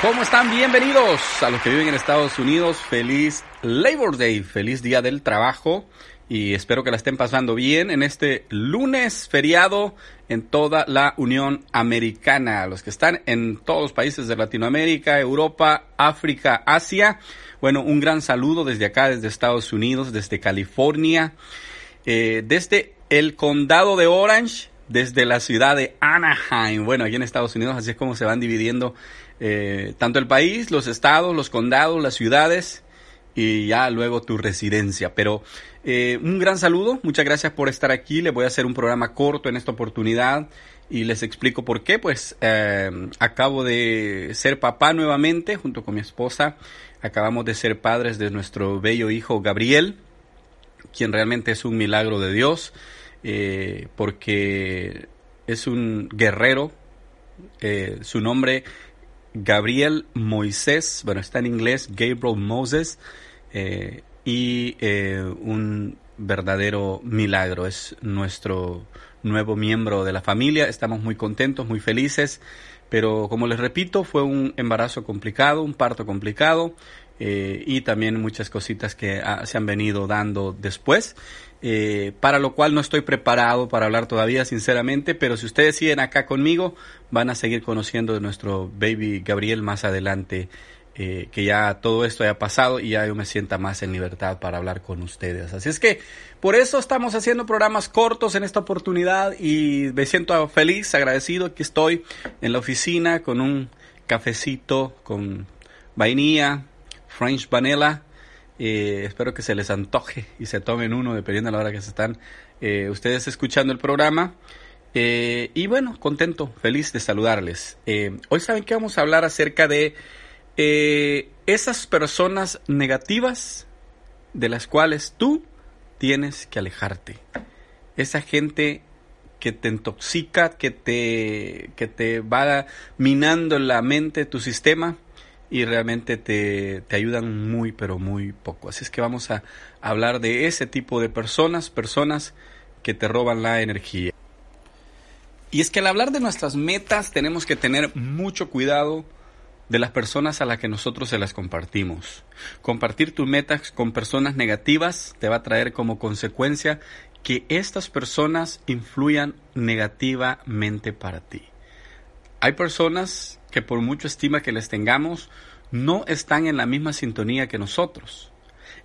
¿Cómo están? Bienvenidos a los que viven en Estados Unidos. Feliz Labor Day, feliz Día del Trabajo y espero que la estén pasando bien en este lunes feriado en toda la Unión Americana. Los que están en todos los países de Latinoamérica, Europa, África, Asia. Bueno, un gran saludo desde acá, desde Estados Unidos, desde California, eh, desde el condado de Orange, desde la ciudad de Anaheim. Bueno, aquí en Estados Unidos así es como se van dividiendo eh, tanto el país, los estados, los condados, las ciudades y ya luego tu residencia. Pero eh, un gran saludo, muchas gracias por estar aquí. Les voy a hacer un programa corto en esta oportunidad y les explico por qué. Pues eh, acabo de ser papá nuevamente junto con mi esposa. Acabamos de ser padres de nuestro bello hijo Gabriel, quien realmente es un milagro de Dios, porque es un guerrero. su nombre Gabriel Moisés, bueno, está en inglés, Gabriel Moses, eh, y eh, un verdadero milagro. Es nuestro nuevo miembro de la familia. Estamos muy contentos, muy felices, pero como les repito, fue un embarazo complicado, un parto complicado. Eh, y también muchas cositas que ah, se han venido dando después. Eh, para lo cual no estoy preparado para hablar todavía, sinceramente, pero si ustedes siguen acá conmigo, van a seguir conociendo de nuestro baby Gabriel más adelante, eh, que ya todo esto haya pasado y ya yo me sienta más en libertad para hablar con ustedes. Así es que por eso estamos haciendo programas cortos en esta oportunidad y me siento feliz, agradecido que estoy en la oficina con un cafecito con vainilla, French vanilla eh, espero que se les antoje y se tomen uno dependiendo de la hora que se están eh, ustedes escuchando el programa. Eh, y bueno, contento, feliz de saludarles. hoy saben que vamos a hablar acerca de esas personas negativas de las cuales tú tienes que alejarte. Esa gente que te intoxica, que te, que te va minando la mente, tu sistema y realmente te, ayudan muy, pero muy poco. Así es que vamos a hablar de ese tipo de personas, personas que te roban la energía. Y es que al hablar de nuestras metas tenemos que tener mucho cuidado de las personas a las que nosotros se las compartimos. Compartir tus metas con personas negativas te va a traer como consecuencia que estas personas influyan negativamente para ti. Hay personas que por mucho estima que les tengamos, no están en la misma sintonía que nosotros.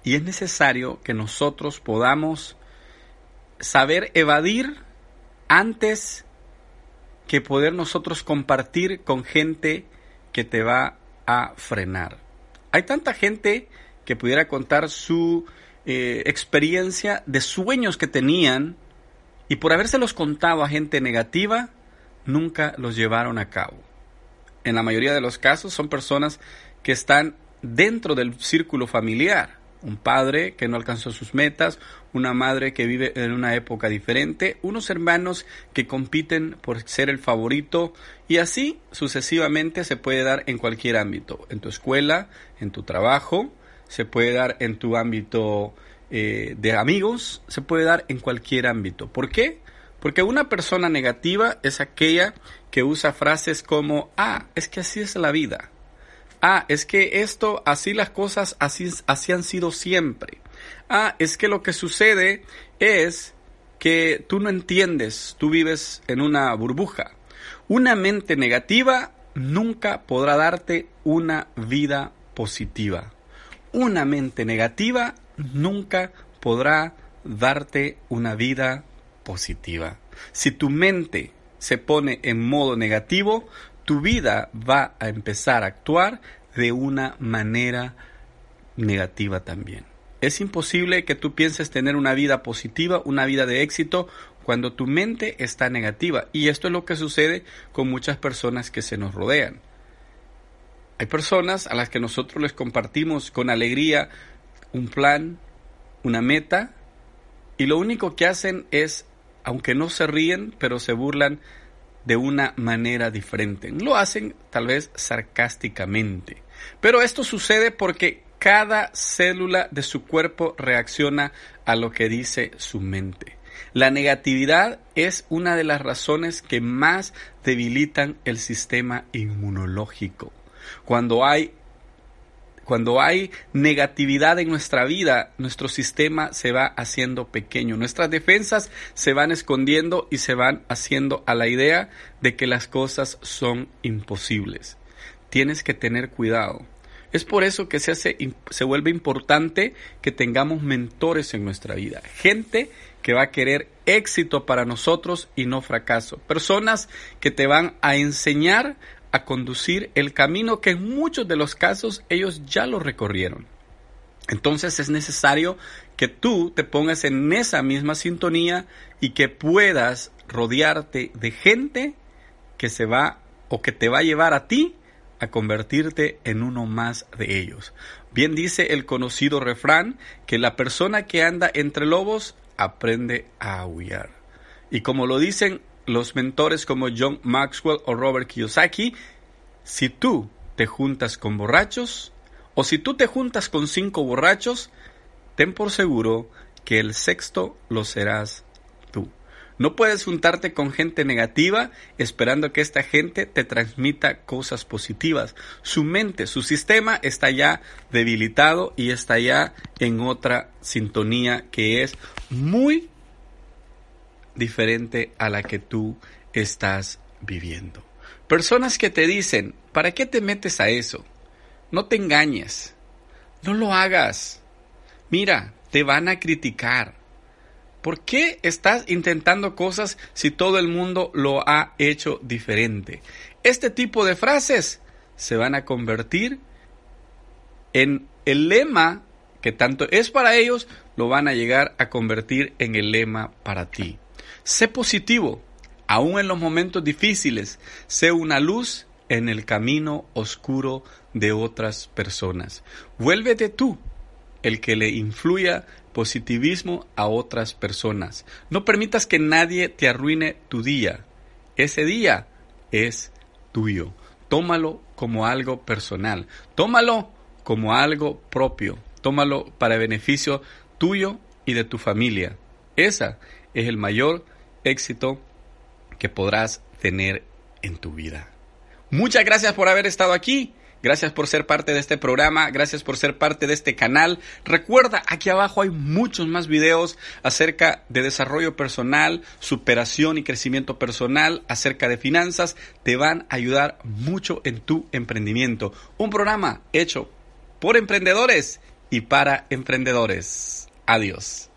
Y es necesario que nosotros podamos saber evadir antes que poder nosotros compartir con gente que te va a frenar. Hay tanta gente que pudiera contar su eh, experiencia de sueños que tenían y por habérselos contado a gente negativa, nunca los llevaron a cabo en la mayoría de los casos son personas que están dentro del círculo familiar. Un padre que no alcanzó sus metas, una madre que vive en una época diferente, unos hermanos que compiten por ser el favorito y así sucesivamente se puede dar en cualquier ámbito, en tu escuela, en tu trabajo, se puede dar en tu ámbito eh, de amigos, se puede dar en cualquier ámbito. ¿Por qué? Porque una persona negativa es aquella que usa frases como, ah, es que así es la vida. Ah, es que esto, así las cosas, así, así han sido siempre. Ah, es que lo que sucede es que tú no entiendes, tú vives en una burbuja. Una mente negativa nunca podrá darte una vida positiva. Una mente negativa nunca podrá darte una vida positiva. Si tu mente se pone en modo negativo, tu vida va a empezar a actuar de una manera negativa también. Es imposible que tú pienses tener una vida positiva, una vida de éxito, cuando tu mente está negativa. Y esto es lo que sucede con muchas personas que se nos rodean. Hay personas a las que nosotros les compartimos con alegría un plan, una meta, y lo único que hacen es aunque no se ríen, pero se burlan de una manera diferente. Lo hacen tal vez sarcásticamente. Pero esto sucede porque cada célula de su cuerpo reacciona a lo que dice su mente. La negatividad es una de las razones que más debilitan el sistema inmunológico. Cuando hay cuando hay negatividad en nuestra vida, nuestro sistema se va haciendo pequeño, nuestras defensas se van escondiendo y se van haciendo a la idea de que las cosas son imposibles. Tienes que tener cuidado. Es por eso que se, hace, se vuelve importante que tengamos mentores en nuestra vida, gente que va a querer éxito para nosotros y no fracaso, personas que te van a enseñar a conducir el camino que en muchos de los casos ellos ya lo recorrieron. Entonces es necesario que tú te pongas en esa misma sintonía y que puedas rodearte de gente que se va o que te va a llevar a ti a convertirte en uno más de ellos. Bien dice el conocido refrán que la persona que anda entre lobos aprende a aullar. Y como lo dicen los mentores como John Maxwell o Robert Kiyosaki, si tú te juntas con borrachos o si tú te juntas con cinco borrachos, ten por seguro que el sexto lo serás no puedes juntarte con gente negativa esperando que esta gente te transmita cosas positivas. Su mente, su sistema está ya debilitado y está ya en otra sintonía que es muy diferente a la que tú estás viviendo. Personas que te dicen, ¿para qué te metes a eso? No te engañes. No lo hagas. Mira, te van a criticar ¿Por qué estás intentando cosas si todo el mundo lo ha hecho diferente? Este tipo de frases se van a convertir en el lema que tanto es para ellos, lo van a llegar a convertir en el lema para ti. Sé positivo, aún en los momentos difíciles, sé una luz en el camino oscuro de otras personas. Vuélvete tú el que le influya positivismo a otras personas. No permitas que nadie te arruine tu día. Ese día es tuyo. Tómalo como algo personal. Tómalo como algo propio. Tómalo para beneficio tuyo y de tu familia. Ese es el mayor éxito que podrás tener en tu vida. Muchas gracias por haber estado aquí. Gracias por ser parte de este programa, gracias por ser parte de este canal. Recuerda, aquí abajo hay muchos más videos acerca de desarrollo personal, superación y crecimiento personal, acerca de finanzas. Te van a ayudar mucho en tu emprendimiento. Un programa hecho por emprendedores y para emprendedores. Adiós.